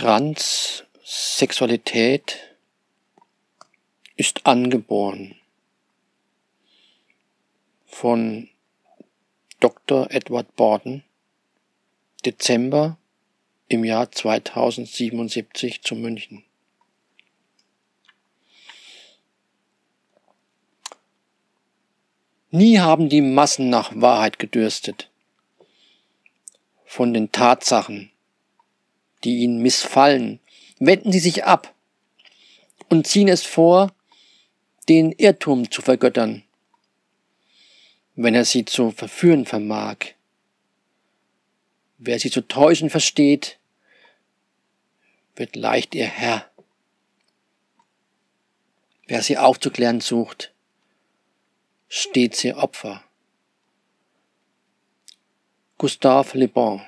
Transsexualität ist angeboren von Dr. Edward Borden, Dezember im Jahr 2077 zu München. Nie haben die Massen nach Wahrheit gedürstet. Von den Tatsachen, die ihnen missfallen, wenden sie sich ab und ziehen es vor, den Irrtum zu vergöttern, wenn er sie zu verführen vermag. Wer sie zu täuschen versteht, wird leicht ihr Herr. Wer sie aufzuklären sucht, stets ihr Opfer. Gustave Le Bon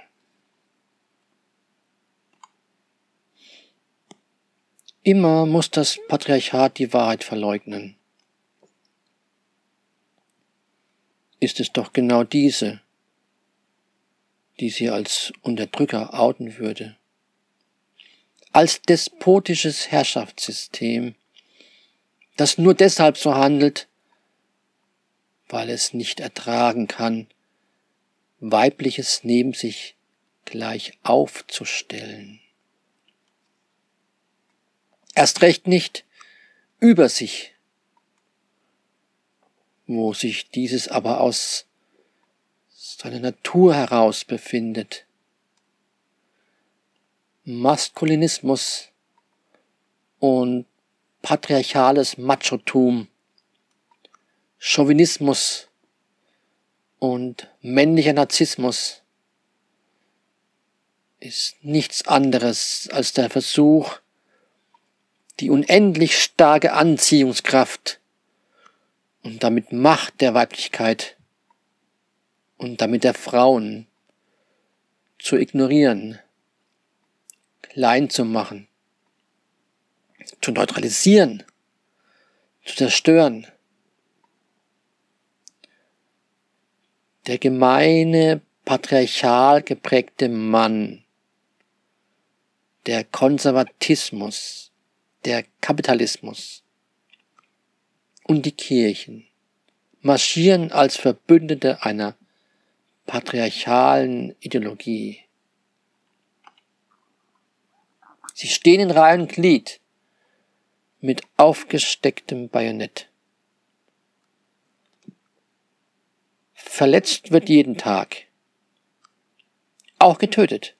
Immer muss das Patriarchat die Wahrheit verleugnen. Ist es doch genau diese, die sie als Unterdrücker outen würde. Als despotisches Herrschaftssystem, das nur deshalb so handelt, weil es nicht ertragen kann, weibliches neben sich gleich aufzustellen. Erst recht nicht über sich, wo sich dieses aber aus seiner Natur heraus befindet. Maskulinismus und patriarchales Machotum Chauvinismus und männlicher Narzissmus ist nichts anderes als der Versuch, die unendlich starke Anziehungskraft und damit Macht der Weiblichkeit und damit der Frauen zu ignorieren, klein zu machen, zu neutralisieren, zu zerstören. Der gemeine, patriarchal geprägte Mann, der Konservatismus, der Kapitalismus und die Kirchen marschieren als Verbündete einer patriarchalen Ideologie. Sie stehen in Reihe und Glied mit aufgestecktem Bajonett. Verletzt wird jeden Tag. Auch getötet.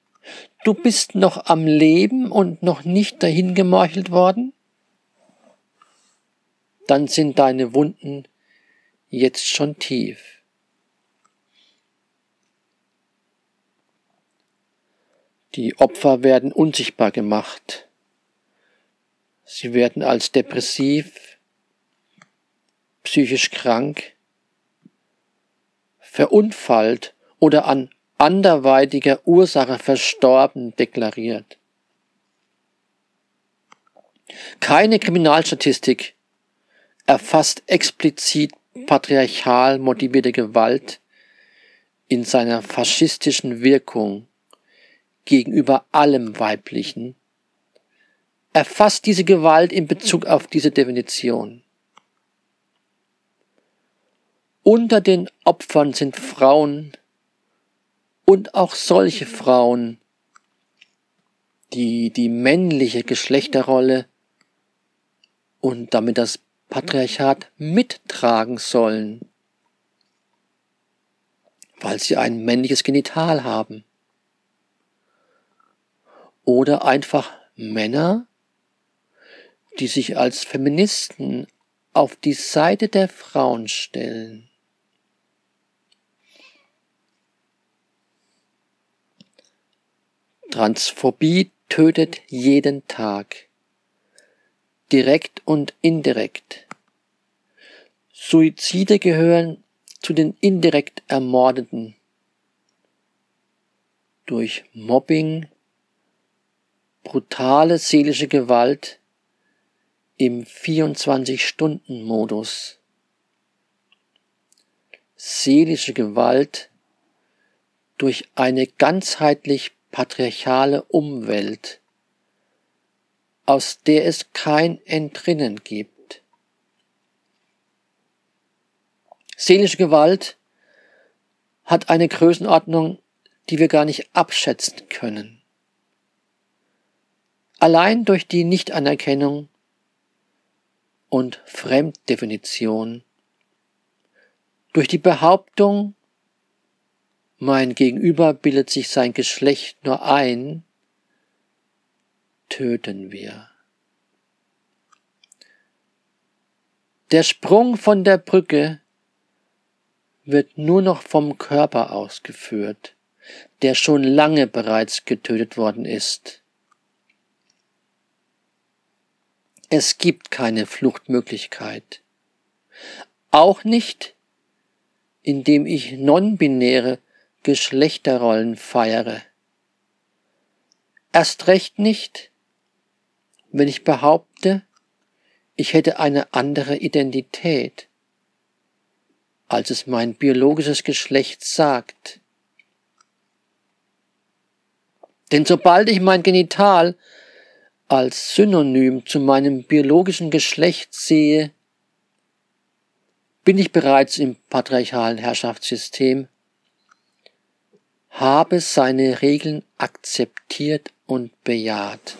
Du bist noch am Leben und noch nicht dahin gemorchelt worden? Dann sind deine Wunden jetzt schon tief. Die Opfer werden unsichtbar gemacht. Sie werden als depressiv, psychisch krank, verunfallt oder an anderweitiger Ursache verstorben deklariert. Keine Kriminalstatistik erfasst explizit patriarchal motivierte Gewalt in seiner faschistischen Wirkung gegenüber allem Weiblichen, erfasst diese Gewalt in Bezug auf diese Definition. Unter den Opfern sind Frauen und auch solche Frauen, die die männliche Geschlechterrolle und damit das Patriarchat mittragen sollen, weil sie ein männliches Genital haben. Oder einfach Männer, die sich als Feministen auf die Seite der Frauen stellen. Transphobie tötet jeden Tag, direkt und indirekt. Suizide gehören zu den indirekt Ermordeten durch Mobbing, brutale seelische Gewalt im 24-Stunden-Modus. Seelische Gewalt durch eine ganzheitlich patriarchale Umwelt aus der es kein Entrinnen gibt. Seelische Gewalt hat eine Größenordnung, die wir gar nicht abschätzen können. Allein durch die Nichtanerkennung und Fremddefinition, durch die Behauptung, mein Gegenüber bildet sich sein Geschlecht nur ein, töten wir. Der Sprung von der Brücke wird nur noch vom Körper ausgeführt, der schon lange bereits getötet worden ist. Es gibt keine Fluchtmöglichkeit. Auch nicht, indem ich non-binäre Geschlechterrollen feiere. Erst recht nicht, wenn ich behaupte, ich hätte eine andere Identität als es mein biologisches Geschlecht sagt. Denn sobald ich mein Genital als Synonym zu meinem biologischen Geschlecht sehe, bin ich bereits im patriarchalen Herrschaftssystem, habe seine Regeln akzeptiert und bejaht.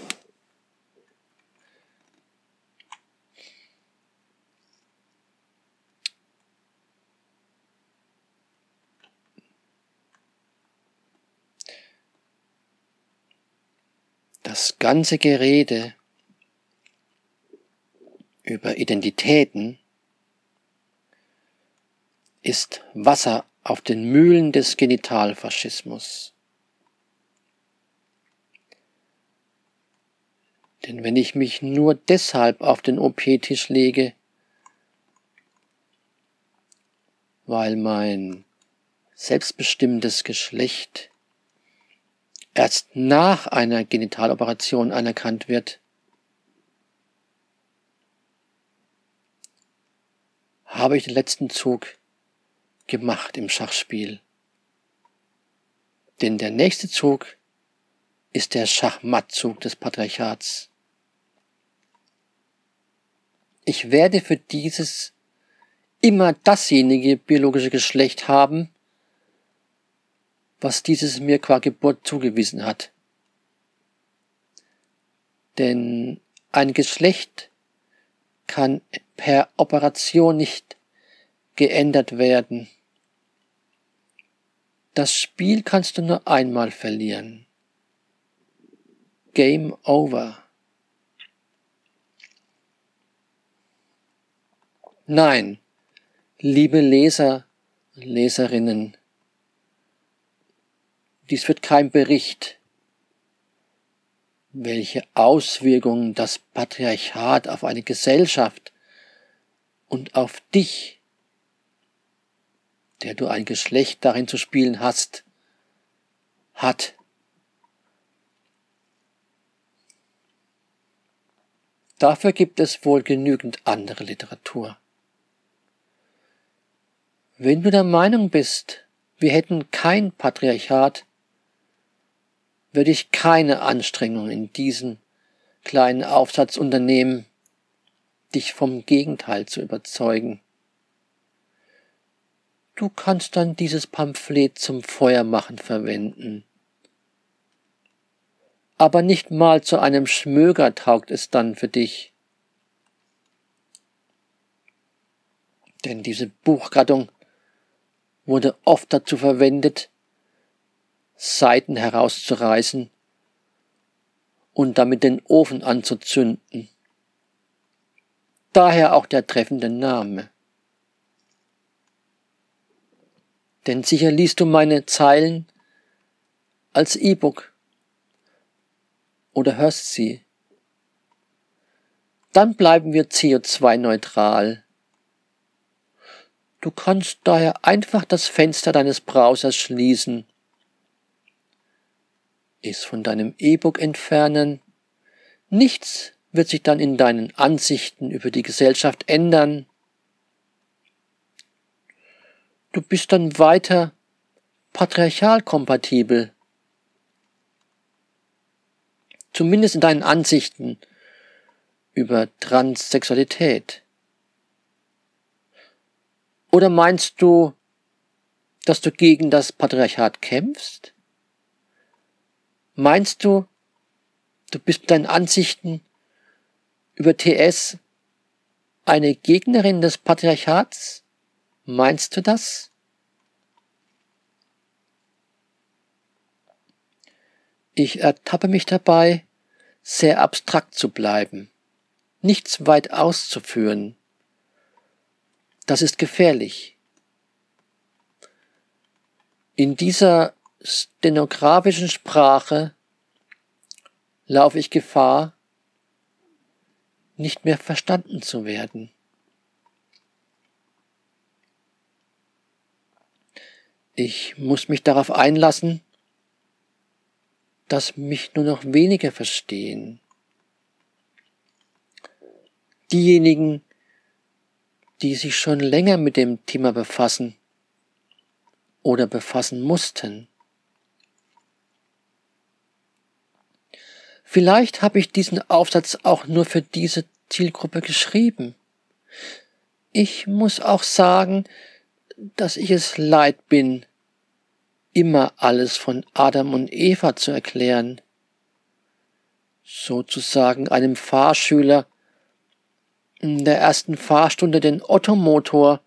Das ganze Gerede über Identitäten ist Wasser auf den Mühlen des Genitalfaschismus. Denn wenn ich mich nur deshalb auf den OP-Tisch lege, weil mein selbstbestimmtes Geschlecht erst nach einer Genitaloperation anerkannt wird, habe ich den letzten Zug gemacht im Schachspiel. Denn der nächste Zug ist der Schachmattzug des Patriarchats. Ich werde für dieses immer dasjenige biologische Geschlecht haben, was dieses mir qua Geburt zugewiesen hat. Denn ein Geschlecht kann per Operation nicht geändert werden. Das Spiel kannst du nur einmal verlieren. Game over. Nein, liebe Leser, Leserinnen, dies wird kein Bericht, welche Auswirkungen das Patriarchat auf eine Gesellschaft und auf dich, der du ein Geschlecht darin zu spielen hast, hat. Dafür gibt es wohl genügend andere Literatur. Wenn du der Meinung bist, wir hätten kein Patriarchat, würde ich keine Anstrengung in diesen kleinen Aufsatz unternehmen, dich vom Gegenteil zu überzeugen. Du kannst dann dieses Pamphlet zum Feuermachen verwenden. Aber nicht mal zu einem Schmöger taugt es dann für dich. Denn diese Buchgattung wurde oft dazu verwendet, Seiten herauszureißen und damit den Ofen anzuzünden. Daher auch der treffende Name. Denn sicher liest du meine Zeilen als E-Book oder hörst sie. Dann bleiben wir CO2-neutral. Du kannst daher einfach das Fenster deines Browsers schließen es von deinem E-Book entfernen. Nichts wird sich dann in deinen Ansichten über die Gesellschaft ändern. Du bist dann weiter patriarchal kompatibel. Zumindest in deinen Ansichten über Transsexualität? Oder meinst du, dass du gegen das Patriarchat kämpfst? Meinst du, du bist mit deinen Ansichten über TS eine Gegnerin des Patriarchats? Meinst du das? Ich ertappe mich dabei, sehr abstrakt zu bleiben, nichts weit auszuführen. Das ist gefährlich. In dieser stenografischen Sprache laufe ich Gefahr, nicht mehr verstanden zu werden. Ich muss mich darauf einlassen, dass mich nur noch wenige verstehen. Diejenigen, die sich schon länger mit dem Thema befassen oder befassen mussten. Vielleicht habe ich diesen Aufsatz auch nur für diese Zielgruppe geschrieben. Ich muss auch sagen, dass ich es leid bin, immer alles von Adam und Eva zu erklären. Sozusagen einem Fahrschüler in der ersten Fahrstunde den Ottomotor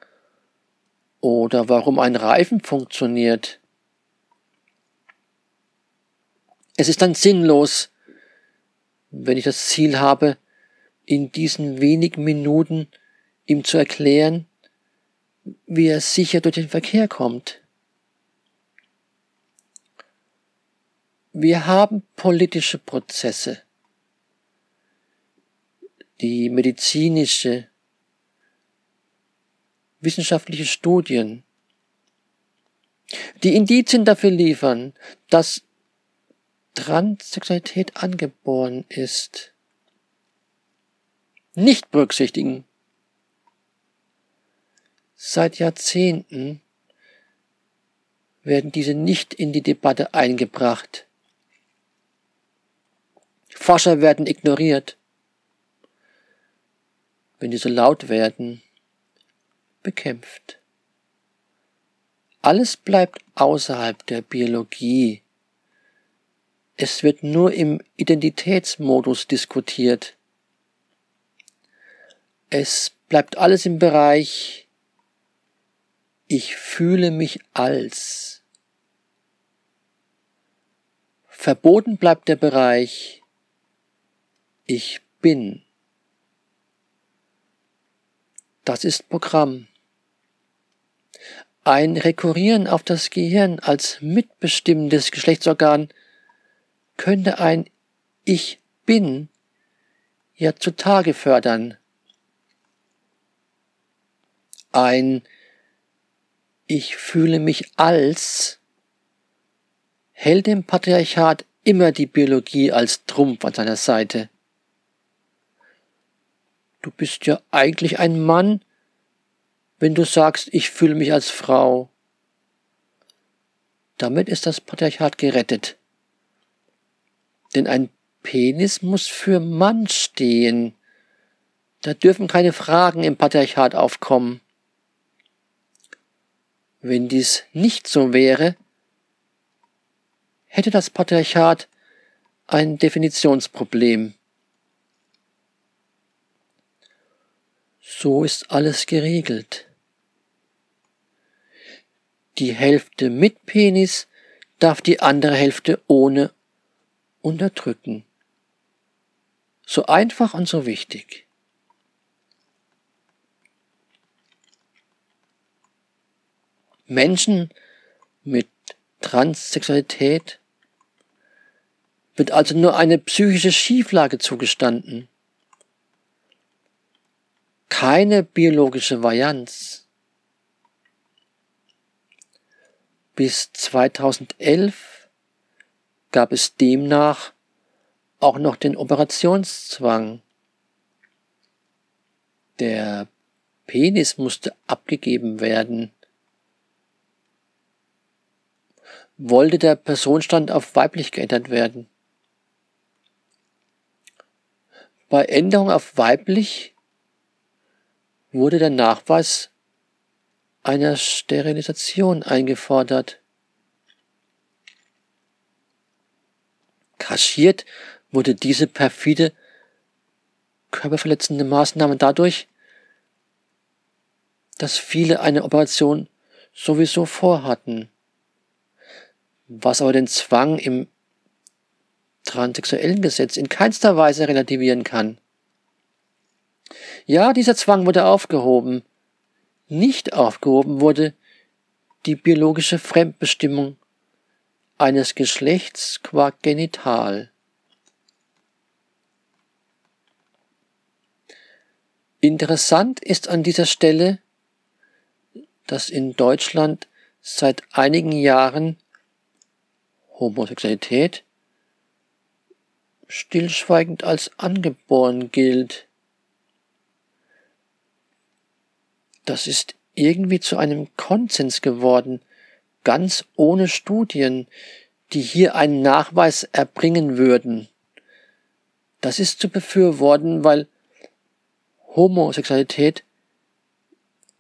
oder warum ein Reifen funktioniert. Es ist dann sinnlos, wenn ich das Ziel habe, in diesen wenigen Minuten ihm zu erklären, wie er sicher durch den Verkehr kommt. Wir haben politische Prozesse, die medizinische, wissenschaftliche Studien, die Indizien dafür liefern, dass Transsexualität angeboren ist, nicht berücksichtigen. Seit Jahrzehnten werden diese nicht in die Debatte eingebracht. Forscher werden ignoriert. Wenn diese laut werden, bekämpft. Alles bleibt außerhalb der Biologie es wird nur im Identitätsmodus diskutiert. Es bleibt alles im Bereich ich fühle mich als. Verboten bleibt der Bereich ich bin. Das ist Programm. Ein Rekurrieren auf das Gehirn als mitbestimmendes Geschlechtsorgan könnte ein Ich bin ja zutage fördern. Ein Ich fühle mich als hält dem Patriarchat immer die Biologie als Trumpf an seiner Seite. Du bist ja eigentlich ein Mann, wenn du sagst, ich fühle mich als Frau. Damit ist das Patriarchat gerettet. Denn ein Penis muss für Mann stehen. Da dürfen keine Fragen im Patriarchat aufkommen. Wenn dies nicht so wäre, hätte das Patriarchat ein Definitionsproblem. So ist alles geregelt. Die Hälfte mit Penis darf die andere Hälfte ohne unterdrücken. So einfach und so wichtig. Menschen mit Transsexualität wird also nur eine psychische Schieflage zugestanden. Keine biologische Varianz. Bis 2011 gab es demnach auch noch den Operationszwang. Der Penis musste abgegeben werden. Wollte der Personenstand auf weiblich geändert werden. Bei Änderung auf weiblich wurde der Nachweis einer Sterilisation eingefordert. Kaschiert wurde diese perfide körperverletzende Maßnahme dadurch, dass viele eine Operation sowieso vorhatten, was aber den Zwang im transsexuellen Gesetz in keinster Weise relativieren kann. Ja, dieser Zwang wurde aufgehoben. Nicht aufgehoben wurde die biologische Fremdbestimmung eines Geschlechts qua genital. Interessant ist an dieser Stelle, dass in Deutschland seit einigen Jahren Homosexualität stillschweigend als angeboren gilt. Das ist irgendwie zu einem Konsens geworden, ganz ohne Studien, die hier einen Nachweis erbringen würden. Das ist zu befürworten, weil Homosexualität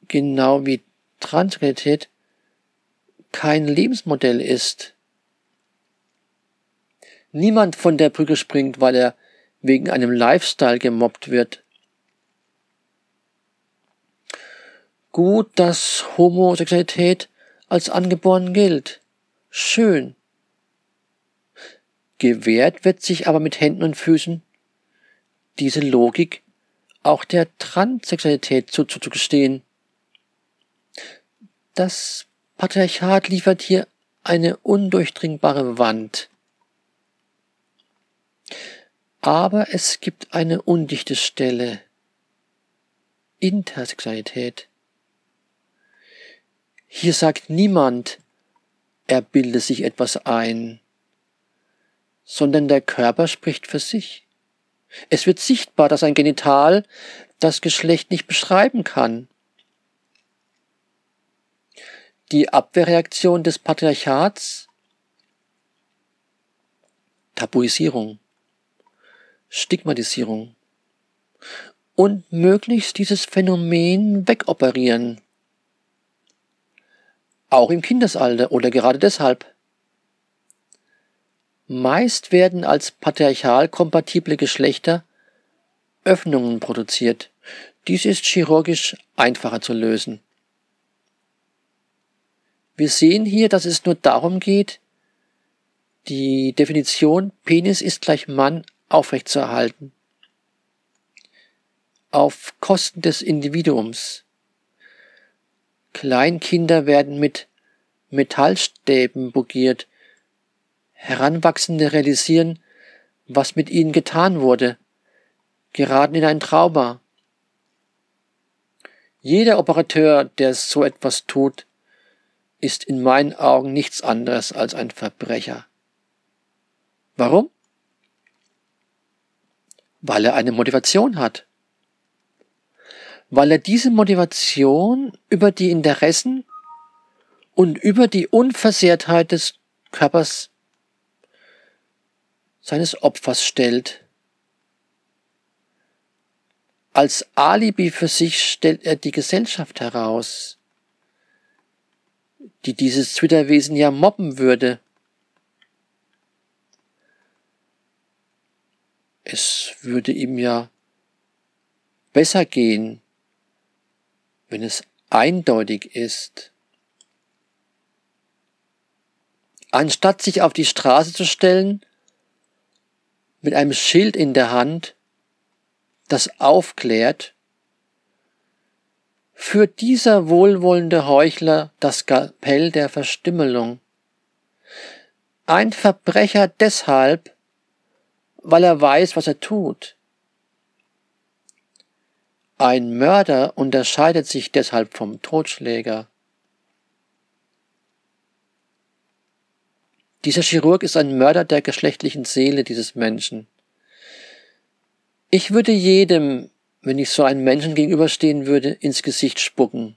genau wie Transsexualität kein Lebensmodell ist. Niemand von der Brücke springt, weil er wegen einem Lifestyle gemobbt wird. Gut, dass Homosexualität als angeboren gilt. Schön. Gewährt wird sich aber mit Händen und Füßen diese Logik auch der Transsexualität zuzugestehen. Das Patriarchat liefert hier eine undurchdringbare Wand. Aber es gibt eine undichte Stelle. Intersexualität. Hier sagt niemand, er bilde sich etwas ein, sondern der Körper spricht für sich. Es wird sichtbar, dass ein Genital das Geschlecht nicht beschreiben kann. Die Abwehrreaktion des Patriarchats Tabuisierung. Stigmatisierung und möglichst dieses Phänomen wegoperieren. Auch im Kindesalter oder gerade deshalb. Meist werden als patriarchal kompatible Geschlechter Öffnungen produziert. Dies ist chirurgisch einfacher zu lösen. Wir sehen hier, dass es nur darum geht, die Definition Penis ist gleich Mann aufrechtzuerhalten. Auf Kosten des Individuums. Kleinkinder werden mit Metallstäben bugiert. Heranwachsende realisieren, was mit ihnen getan wurde, geraten in ein Trauma. Jeder Operateur, der so etwas tut, ist in meinen Augen nichts anderes als ein Verbrecher. Warum? Weil er eine Motivation hat. Weil er diese Motivation über die Interessen und über die Unversehrtheit des Körpers seines Opfers stellt. Als Alibi für sich stellt er die Gesellschaft heraus, die dieses Twitter-Wesen ja mobben würde. Es würde ihm ja besser gehen, wenn es eindeutig ist. Anstatt sich auf die Straße zu stellen, mit einem Schild in der Hand, das aufklärt, führt dieser wohlwollende Heuchler das Kapell der Verstümmelung. Ein Verbrecher deshalb, weil er weiß, was er tut. Ein Mörder unterscheidet sich deshalb vom Totschläger. Dieser Chirurg ist ein Mörder der geschlechtlichen Seele dieses Menschen. Ich würde jedem, wenn ich so einem Menschen gegenüberstehen würde, ins Gesicht spucken.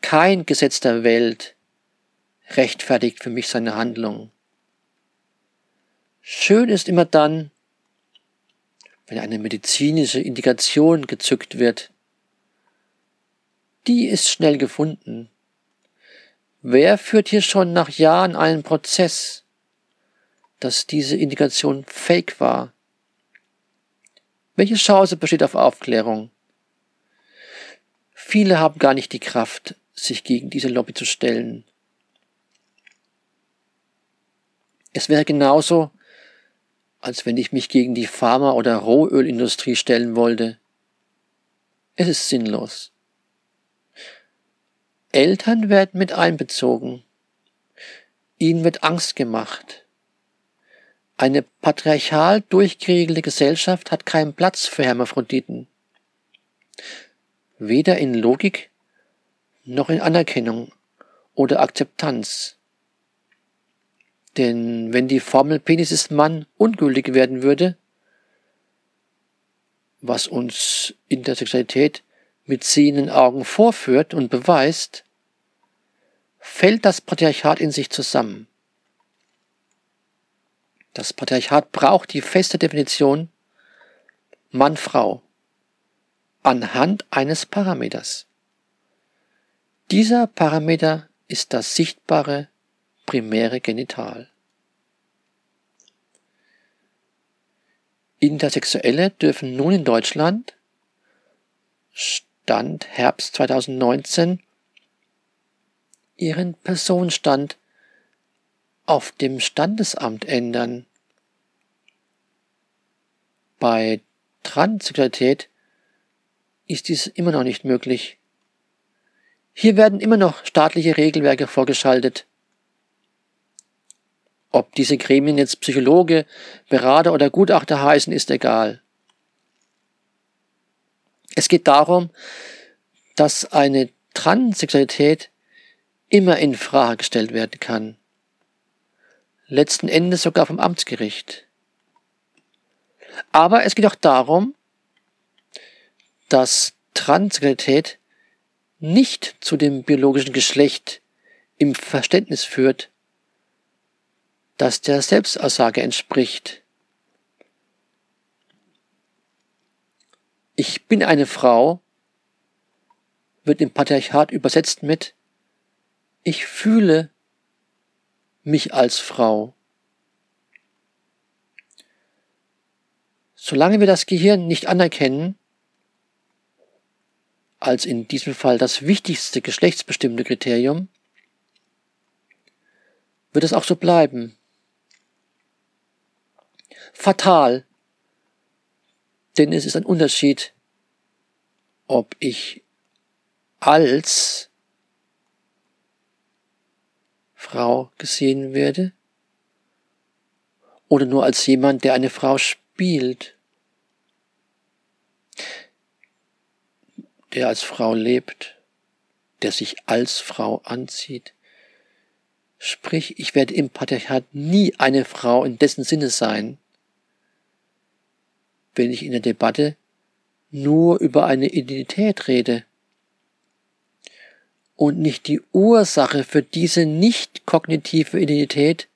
Kein Gesetz der Welt rechtfertigt für mich seine Handlung. Schön ist immer dann, wenn eine medizinische Indikation gezückt wird, die ist schnell gefunden. Wer führt hier schon nach Jahren einen Prozess, dass diese Indikation fake war? Welche Chance besteht auf Aufklärung? Viele haben gar nicht die Kraft, sich gegen diese Lobby zu stellen. Es wäre genauso, als wenn ich mich gegen die Pharma- oder Rohölindustrie stellen wollte. Es ist sinnlos. Eltern werden mit einbezogen. Ihnen wird Angst gemacht. Eine patriarchal durchgeregelte Gesellschaft hat keinen Platz für Hermaphroditen. Weder in Logik noch in Anerkennung oder Akzeptanz. Denn wenn die Formel Penis ist Mann ungültig werden würde, was uns Intersexualität mit sehenden Augen vorführt und beweist, fällt das Patriarchat in sich zusammen. Das Patriarchat braucht die feste Definition Mann-Frau anhand eines Parameters. Dieser Parameter ist das sichtbare primäre Genital. Intersexuelle dürfen nun in Deutschland Stand Herbst 2019 ihren Personenstand auf dem Standesamt ändern. Bei Transsexualität ist dies immer noch nicht möglich. Hier werden immer noch staatliche Regelwerke vorgeschaltet. Ob diese Gremien jetzt Psychologe, Berater oder Gutachter heißen, ist egal. Es geht darum, dass eine Transsexualität immer in Frage gestellt werden kann. Letzten Endes sogar vom Amtsgericht. Aber es geht auch darum, dass Transsexualität nicht zu dem biologischen Geschlecht im Verständnis führt, das der Selbstaussage entspricht. Ich bin eine Frau wird im Patriarchat übersetzt mit ich fühle mich als Frau. Solange wir das Gehirn nicht anerkennen, als in diesem Fall das wichtigste geschlechtsbestimmte Kriterium, wird es auch so bleiben. Fatal, denn es ist ein Unterschied, ob ich als Frau gesehen werde? Oder nur als jemand, der eine Frau spielt? Der als Frau lebt, der sich als Frau anzieht. Sprich, ich werde im Patriarchat nie eine Frau in dessen Sinne sein, wenn ich in der Debatte nur über eine Identität rede und nicht die Ursache für diese nicht kognitive Identität,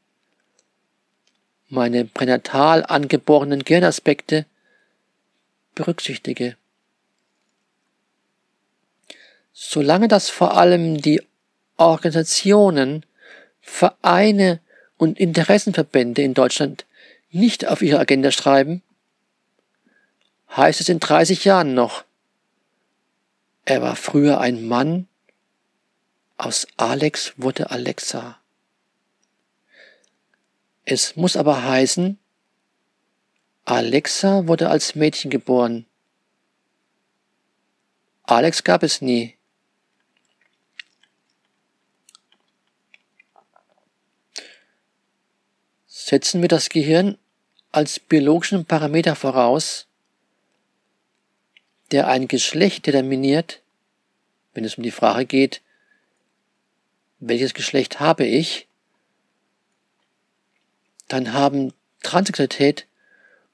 meine pränatal angeborenen Gehirnaspekte, berücksichtige. Solange das vor allem die Organisationen, Vereine und Interessenverbände in Deutschland nicht auf ihre Agenda schreiben, heißt es in 30 Jahren noch, er war früher ein Mann, aus Alex wurde Alexa. Es muss aber heißen, Alexa wurde als Mädchen geboren. Alex gab es nie. Setzen wir das Gehirn als biologischen Parameter voraus, der ein Geschlecht determiniert, wenn es um die Frage geht, welches Geschlecht habe ich, dann haben Transsexualität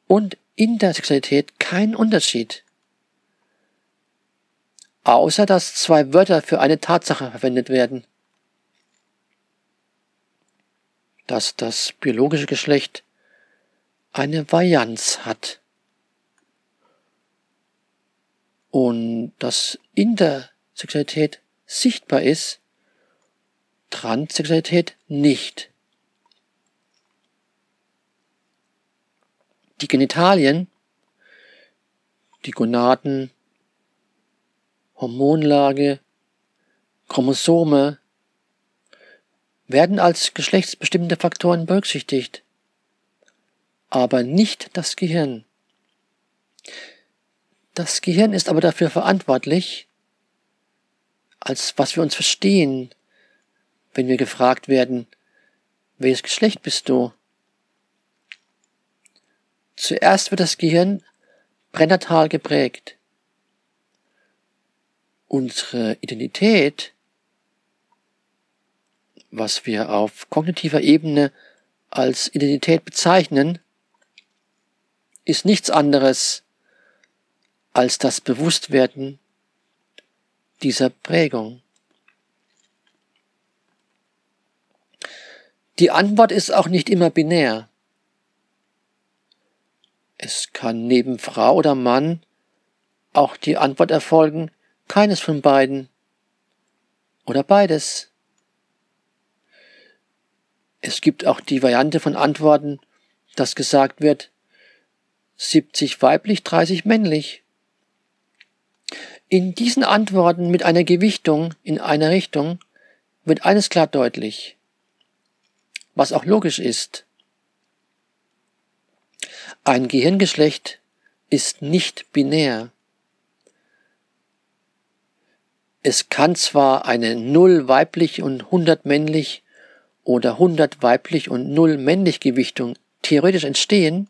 und Intersexualität keinen Unterschied. Außer dass zwei Wörter für eine Tatsache verwendet werden. Dass das biologische Geschlecht eine Varianz hat. Und dass Intersexualität sichtbar ist, Transsexualität nicht. Die Genitalien, die Gonaden, Hormonlage, Chromosome werden als geschlechtsbestimmende Faktoren berücksichtigt, aber nicht das Gehirn. Das Gehirn ist aber dafür verantwortlich, als was wir uns verstehen, wenn wir gefragt werden, welches Geschlecht bist du? Zuerst wird das Gehirn pränatal geprägt. Unsere Identität, was wir auf kognitiver Ebene als Identität bezeichnen, ist nichts anderes als das Bewusstwerden dieser Prägung. Die Antwort ist auch nicht immer binär. Es kann neben Frau oder Mann auch die Antwort erfolgen, keines von beiden oder beides. Es gibt auch die Variante von Antworten, dass gesagt wird, 70 weiblich, 30 männlich. In diesen Antworten mit einer Gewichtung in einer Richtung wird eines klar deutlich, was auch logisch ist. Ein Gehirngeschlecht ist nicht binär. Es kann zwar eine Null weiblich und 100 männlich oder 100 weiblich und 0 männlich Gewichtung theoretisch entstehen,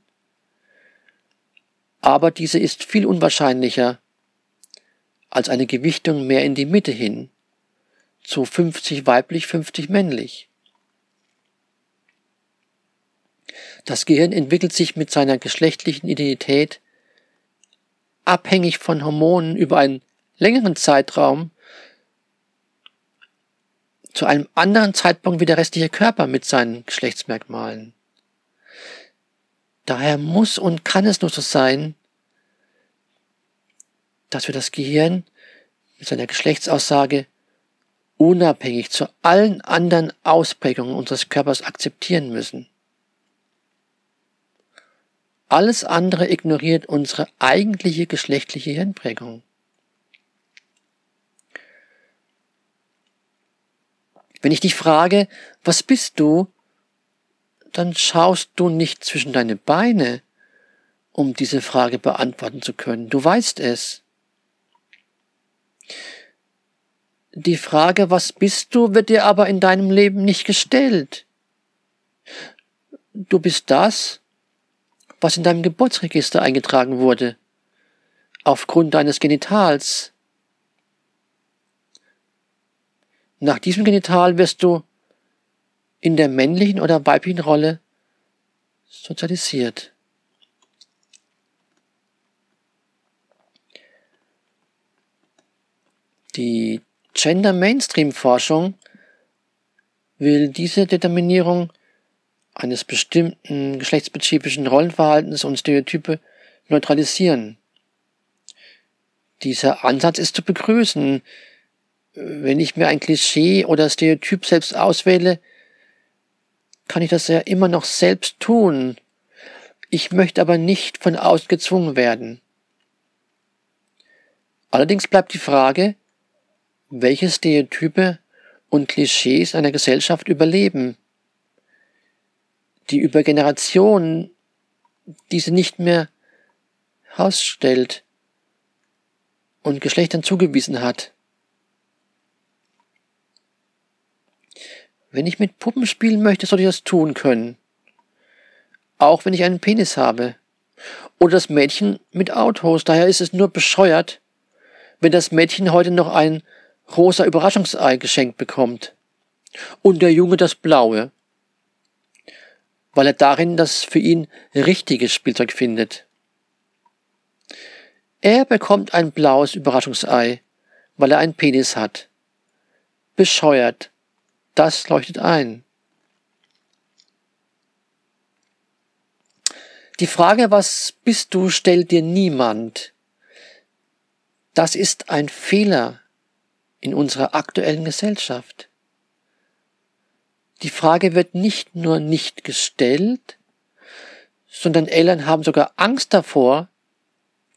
aber diese ist viel unwahrscheinlicher als eine Gewichtung mehr in die Mitte hin, zu 50 weiblich, 50 männlich. Das Gehirn entwickelt sich mit seiner geschlechtlichen Identität abhängig von Hormonen über einen längeren Zeitraum zu einem anderen Zeitpunkt wie der restliche Körper mit seinen Geschlechtsmerkmalen. Daher muss und kann es nur so sein, dass wir das Gehirn mit seiner Geschlechtsaussage unabhängig zu allen anderen Ausprägungen unseres Körpers akzeptieren müssen. Alles andere ignoriert unsere eigentliche geschlechtliche Hirnprägung. Wenn ich dich frage, was bist du, dann schaust du nicht zwischen deine Beine, um diese Frage beantworten zu können. Du weißt es. Die Frage, was bist du, wird dir aber in deinem Leben nicht gestellt. Du bist das, was in deinem Geburtsregister eingetragen wurde, aufgrund deines Genitals. Nach diesem Genital wirst du in der männlichen oder weiblichen Rolle sozialisiert. Die Gender Mainstream Forschung will diese Determinierung eines bestimmten geschlechtsspezifischen Rollenverhaltens und Stereotype neutralisieren. Dieser Ansatz ist zu begrüßen. Wenn ich mir ein Klischee oder Stereotyp selbst auswähle, kann ich das ja immer noch selbst tun. Ich möchte aber nicht von außen gezwungen werden. Allerdings bleibt die Frage, welche Stereotype und Klischees einer Gesellschaft überleben die über Generationen diese nicht mehr ausstellt und Geschlechtern zugewiesen hat. Wenn ich mit Puppen spielen möchte, soll ich das tun können. Auch wenn ich einen Penis habe. Oder das Mädchen mit Autos. Daher ist es nur bescheuert, wenn das Mädchen heute noch ein rosa Überraschungsei geschenkt bekommt. Und der Junge das blaue weil er darin das für ihn richtige Spielzeug findet. Er bekommt ein blaues Überraschungsei, weil er einen Penis hat. Bescheuert. Das leuchtet ein. Die Frage, was bist du, stellt dir niemand. Das ist ein Fehler in unserer aktuellen Gesellschaft. Die Frage wird nicht nur nicht gestellt, sondern Eltern haben sogar Angst davor,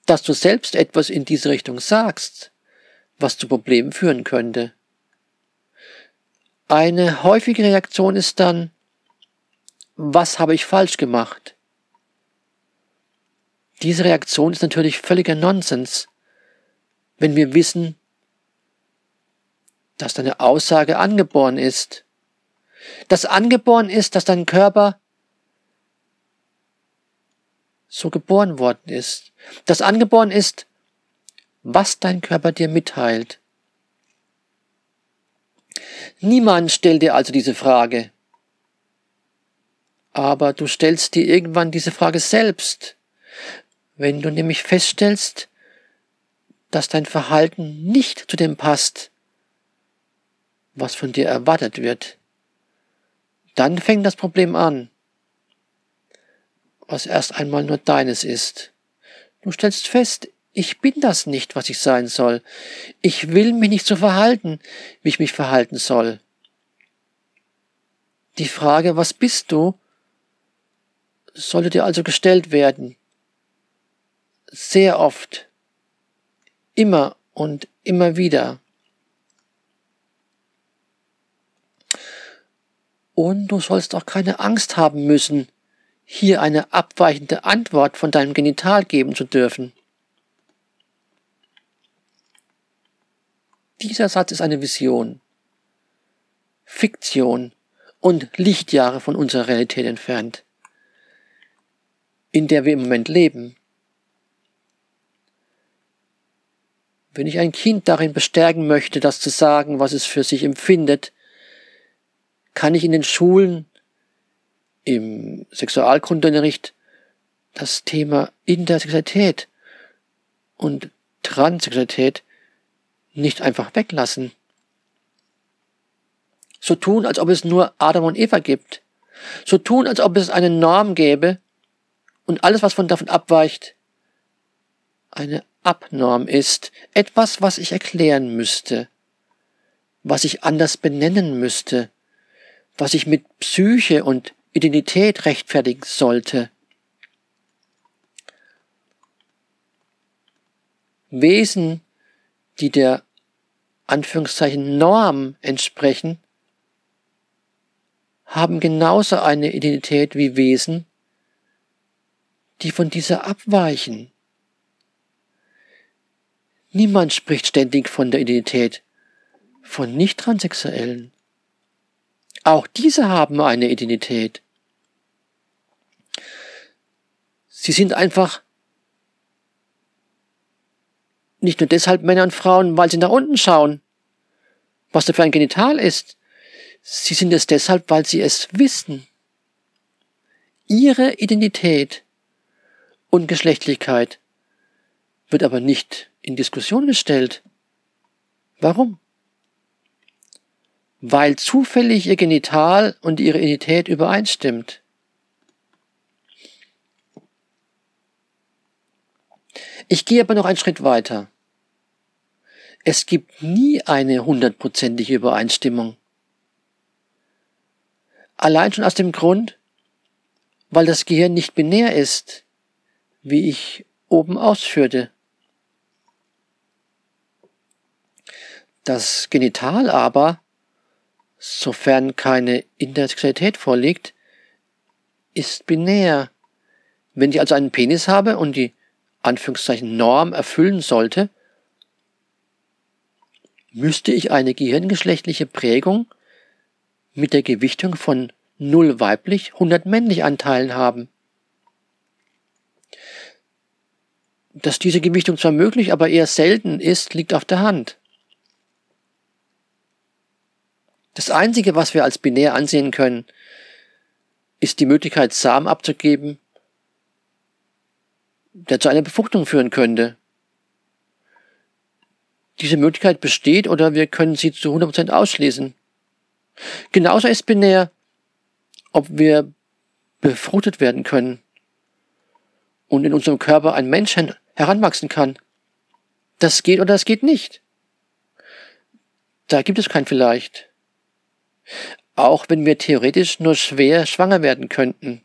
dass du selbst etwas in diese Richtung sagst, was zu Problemen führen könnte. Eine häufige Reaktion ist dann, was habe ich falsch gemacht? Diese Reaktion ist natürlich völliger Nonsens, wenn wir wissen, dass deine Aussage angeboren ist. Dass angeboren ist, dass dein Körper so geboren worden ist. Dass angeboren ist, was dein Körper dir mitteilt. Niemand stellt dir also diese Frage. Aber du stellst dir irgendwann diese Frage selbst. Wenn du nämlich feststellst, dass dein Verhalten nicht zu dem passt, was von dir erwartet wird, dann fängt das Problem an, was erst einmal nur deines ist. Du stellst fest, ich bin das nicht, was ich sein soll. Ich will mich nicht so verhalten, wie ich mich verhalten soll. Die Frage, was bist du, sollte dir also gestellt werden. Sehr oft. Immer und immer wieder. Und du sollst auch keine Angst haben müssen, hier eine abweichende Antwort von deinem Genital geben zu dürfen. Dieser Satz ist eine Vision, Fiktion und Lichtjahre von unserer Realität entfernt, in der wir im Moment leben. Wenn ich ein Kind darin bestärken möchte, das zu sagen, was es für sich empfindet, kann ich in den Schulen im Sexualkundeunterricht das Thema Intersexualität und Transsexualität nicht einfach weglassen. So tun, als ob es nur Adam und Eva gibt. So tun, als ob es eine Norm gäbe und alles, was von davon abweicht, eine Abnorm ist. Etwas, was ich erklären müsste, was ich anders benennen müsste, was ich mit Psyche und Identität rechtfertigen sollte. Wesen, die der Anführungszeichen Norm entsprechen, haben genauso eine Identität wie Wesen, die von dieser abweichen. Niemand spricht ständig von der Identität von Nicht-Transsexuellen. Auch diese haben eine Identität. Sie sind einfach nicht nur deshalb Männer und Frauen, weil sie nach unten schauen, was da für ein Genital ist. Sie sind es deshalb, weil sie es wissen. Ihre Identität und Geschlechtlichkeit wird aber nicht in Diskussion gestellt. Warum? Weil zufällig ihr Genital und ihre Identität übereinstimmt. Ich gehe aber noch einen Schritt weiter. Es gibt nie eine hundertprozentige Übereinstimmung. Allein schon aus dem Grund, weil das Gehirn nicht binär ist, wie ich oben ausführte. Das Genital aber sofern keine Intersexualität vorliegt, ist binär. Wenn ich also einen Penis habe und die Anführungszeichen Norm erfüllen sollte, müsste ich eine gehirngeschlechtliche Prägung mit der Gewichtung von 0 weiblich, 100 männlich Anteilen haben. Dass diese Gewichtung zwar möglich, aber eher selten ist, liegt auf der Hand. Das Einzige, was wir als binär ansehen können, ist die Möglichkeit, Samen abzugeben, der zu einer Befruchtung führen könnte. Diese Möglichkeit besteht oder wir können sie zu 100% ausschließen. Genauso ist binär, ob wir befruchtet werden können und in unserem Körper ein Mensch heranwachsen kann. Das geht oder das geht nicht. Da gibt es kein vielleicht. Auch wenn wir theoretisch nur schwer schwanger werden könnten.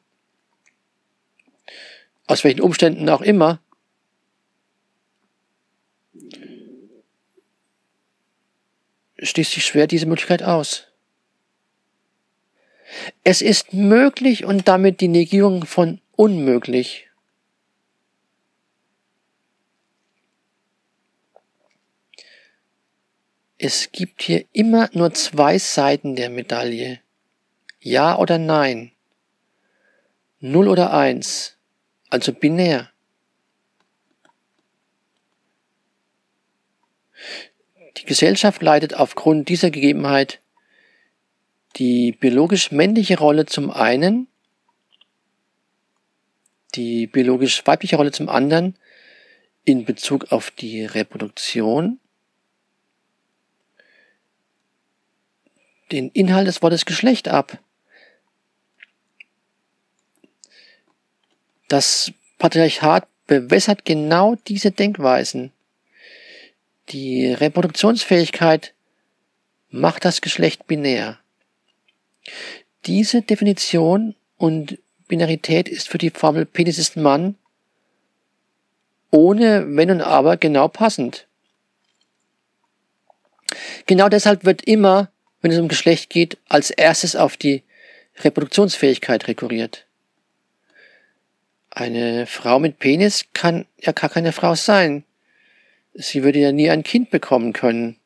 Aus welchen Umständen auch immer. Schließt sich schwer diese Möglichkeit aus. Es ist möglich und damit die Negierung von unmöglich. Es gibt hier immer nur zwei Seiten der Medaille. Ja oder nein. Null oder eins. Also binär. Die Gesellschaft leitet aufgrund dieser Gegebenheit die biologisch männliche Rolle zum einen, die biologisch weibliche Rolle zum anderen in Bezug auf die Reproduktion, den Inhalt des Wortes Geschlecht ab. Das Patriarchat bewässert genau diese Denkweisen. Die Reproduktionsfähigkeit macht das Geschlecht binär. Diese Definition und Binarität ist für die Formel Penis ist Mann ohne Wenn und Aber genau passend. Genau deshalb wird immer, wenn es um Geschlecht geht, als erstes auf die Reproduktionsfähigkeit rekurriert. Eine Frau mit Penis kann ja gar keine Frau sein. Sie würde ja nie ein Kind bekommen können.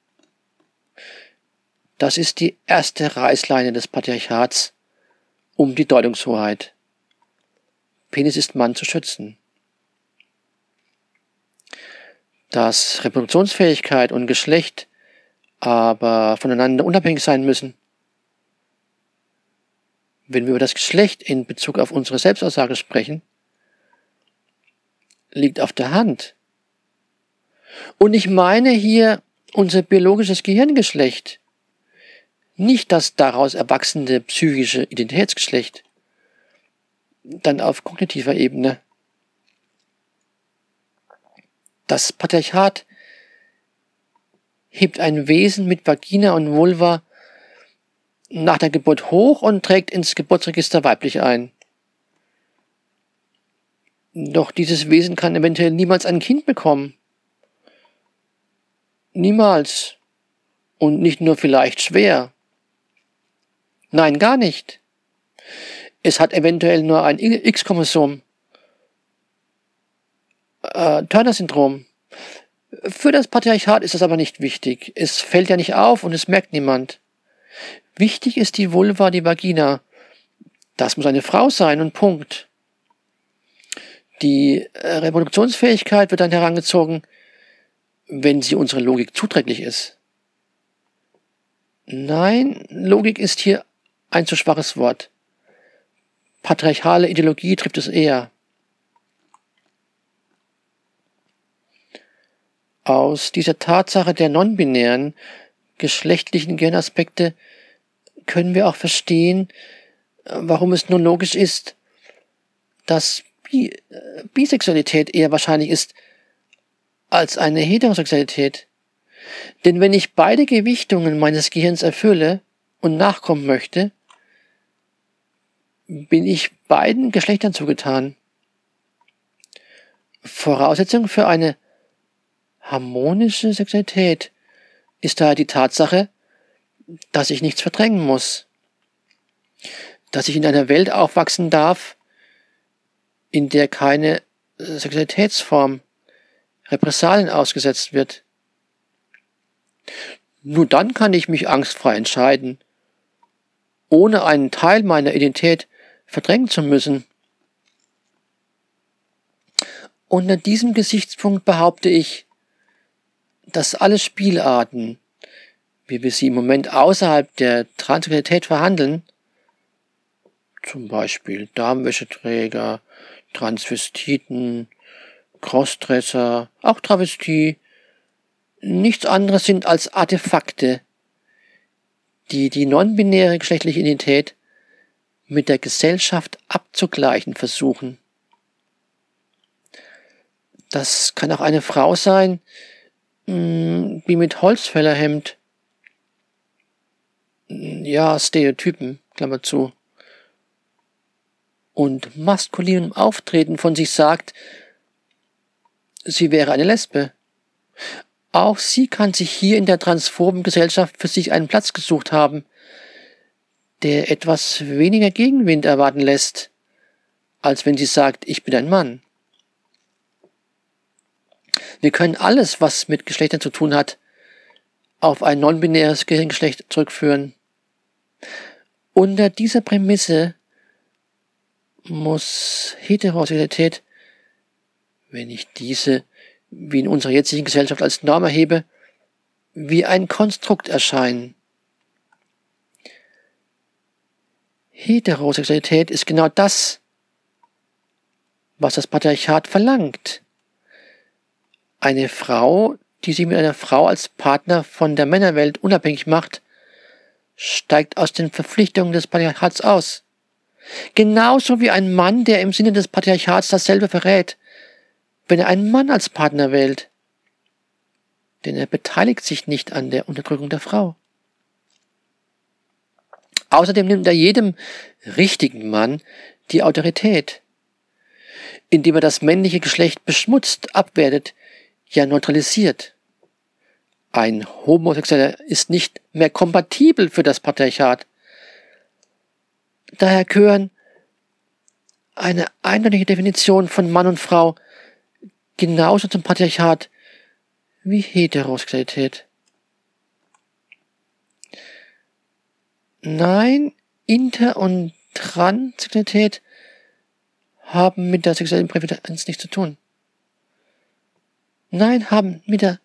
Das ist die erste Reißleine des Patriarchats um die Deutungshoheit. Penis ist Mann zu schützen. Dass Reproduktionsfähigkeit und Geschlecht aber voneinander unabhängig sein müssen. Wenn wir über das Geschlecht in Bezug auf unsere Selbstaussage sprechen, liegt auf der Hand. Und ich meine hier unser biologisches Gehirngeschlecht, nicht das daraus erwachsene psychische Identitätsgeschlecht. Dann auf kognitiver Ebene. Das Patriarchat hebt ein Wesen mit Vagina und Vulva nach der Geburt hoch und trägt ins Geburtsregister weiblich ein. Doch dieses Wesen kann eventuell niemals ein Kind bekommen. Niemals. Und nicht nur vielleicht schwer. Nein, gar nicht. Es hat eventuell nur ein X-Chromosom. Äh, Turner-Syndrom. Für das Patriarchat ist das aber nicht wichtig. Es fällt ja nicht auf und es merkt niemand. Wichtig ist die Vulva, die Vagina. Das muss eine Frau sein und Punkt. Die äh, Reproduktionsfähigkeit wird dann herangezogen, wenn sie unserer Logik zuträglich ist. Nein, Logik ist hier ein zu schwaches Wort. Patriarchale Ideologie trifft es eher. Aus dieser Tatsache der non-binären, geschlechtlichen Gehirnaspekte können wir auch verstehen, warum es nur logisch ist, dass Bi Bisexualität eher wahrscheinlich ist als eine Heterosexualität. Denn wenn ich beide Gewichtungen meines Gehirns erfülle und nachkommen möchte, bin ich beiden Geschlechtern zugetan. Voraussetzung für eine harmonische Sexualität ist daher die Tatsache, dass ich nichts verdrängen muss. Dass ich in einer Welt aufwachsen darf, in der keine Sexualitätsform Repressalien ausgesetzt wird. Nur dann kann ich mich angstfrei entscheiden, ohne einen Teil meiner Identität verdrängen zu müssen. Unter diesem Gesichtspunkt behaupte ich, dass alle Spielarten, wie wir sie im Moment außerhalb der Transsexualität verhandeln, zum Beispiel Darmwäscheträger, Transvestiten, Crossdresser, auch Travestie, nichts anderes sind als Artefakte, die die non-binäre geschlechtliche Identität mit der Gesellschaft abzugleichen versuchen. Das kann auch eine Frau sein, mh, hm, wie mit Holzfällerhemd. Ja, Stereotypen, Klammer zu. Und maskulinem Auftreten von sich sagt, sie wäre eine Lesbe. Auch sie kann sich hier in der transphoben Gesellschaft für sich einen Platz gesucht haben, der etwas weniger Gegenwind erwarten lässt, als wenn sie sagt, ich bin ein Mann. Wir können alles, was mit Geschlechtern zu tun hat, auf ein non-binäres Gehirngeschlecht zurückführen. Unter dieser Prämisse muss Heterosexualität, wenn ich diese wie in unserer jetzigen Gesellschaft als Norm erhebe, wie ein Konstrukt erscheinen. Heterosexualität ist genau das, was das Patriarchat verlangt. Eine Frau, die sich mit einer Frau als Partner von der Männerwelt unabhängig macht, steigt aus den Verpflichtungen des Patriarchats aus. Genauso wie ein Mann, der im Sinne des Patriarchats dasselbe verrät, wenn er einen Mann als Partner wählt. Denn er beteiligt sich nicht an der Unterdrückung der Frau. Außerdem nimmt er jedem richtigen Mann die Autorität, indem er das männliche Geschlecht beschmutzt, abwertet, ja neutralisiert. Ein Homosexueller ist nicht mehr kompatibel für das Patriarchat. Daher gehören eine eindeutige Definition von Mann und Frau genauso zum Patriarchat wie Heterosexualität. Nein, Inter- und Transsexualität haben mit der sexuellen Präferenz nichts zu tun. Nein, haben mit der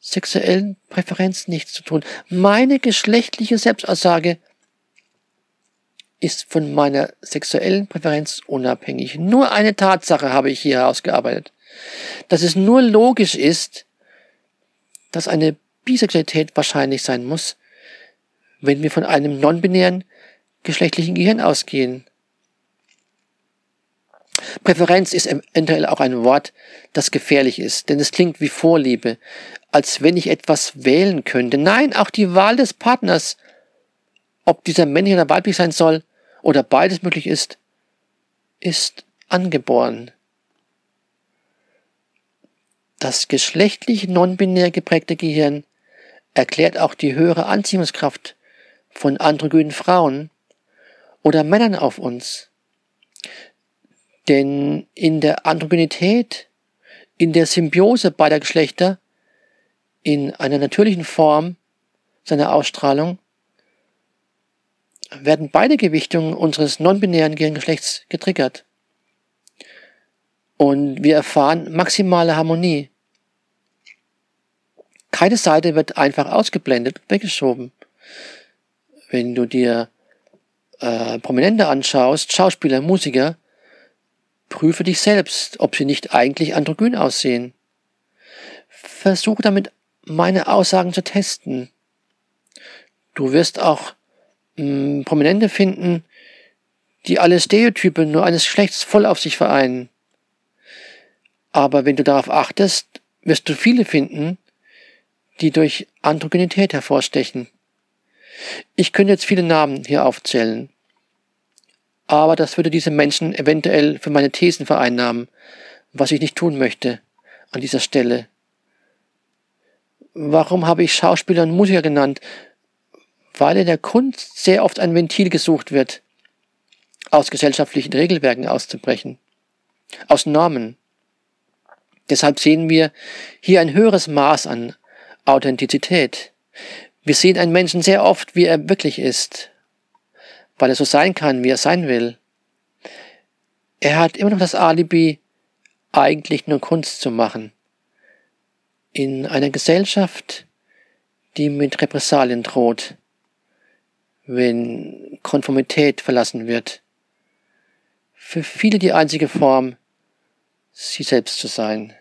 sexuellen Präferenz nichts zu tun. Meine geschlechtliche Selbstaussage ist von meiner sexuellen Präferenz unabhängig. Nur eine Tatsache habe ich hier herausgearbeitet dass es nur logisch ist, dass eine Bisexualität wahrscheinlich sein muss, wenn wir von einem non-binären geschlechtlichen Gehirn ausgehen. Präferenz ist eventuell auch ein Wort, das gefährlich ist, denn es klingt wie Vorliebe, als wenn ich etwas wählen könnte. Nein, auch die Wahl des Partners, ob dieser männlich oder weiblich sein soll oder beides möglich ist, ist angeboren. Das geschlechtlich non-binär geprägte Gehirn erklärt auch die höhere Anziehungskraft von androgynen Frauen oder Männern auf uns. Denn in der Androgynität, in der Symbiose beider Geschlechter, in einer natürlichen Form seiner Ausstrahlung, werden beide Gewichtungen unseres non-binären Gehirngeschlechts getriggert. Und wir erfahren maximale Harmonie. Keine Seite wird einfach ausgeblendet und weggeschoben. Wenn du dir äh, Prominente anschaust, Schauspieler, Musiker, prüfe dich selbst, ob sie nicht eigentlich androgyn aussehen. Versuche damit meine Aussagen zu testen. Du wirst auch mh, hm, Prominente finden, die alle Stereotype nur eines Geschlechts voll auf sich vereinen. Aber wenn du darauf achtest, wirst du viele finden, die durch Androgynität hervorstechen. Ich könnte jetzt viele Namen hier aufzählen, aber das würde diese Menschen eventuell für meine Thesen vereinnahmen, was ich nicht tun möchte an dieser Stelle. Warum habe ich Schauspieler und Musiker genannt? Weil in der Kunst sehr oft ein Ventil gesucht wird, aus gesellschaftlichen Regelwerken auszubrechen, aus Normen. Deshalb sehen wir hier ein höheres Maß an Authentizität. Wir sehen einen Menschen sehr oft, wie er wirklich ist, weil er so sein kann, wie er sein will. Er hat immer noch das Alibi, eigentlich nur Kunst zu machen. In einer Gesellschaft, die mit Repressalien droht, wenn Konformität verlassen wird. Für viele die einzige Form, sie selbst zu sein.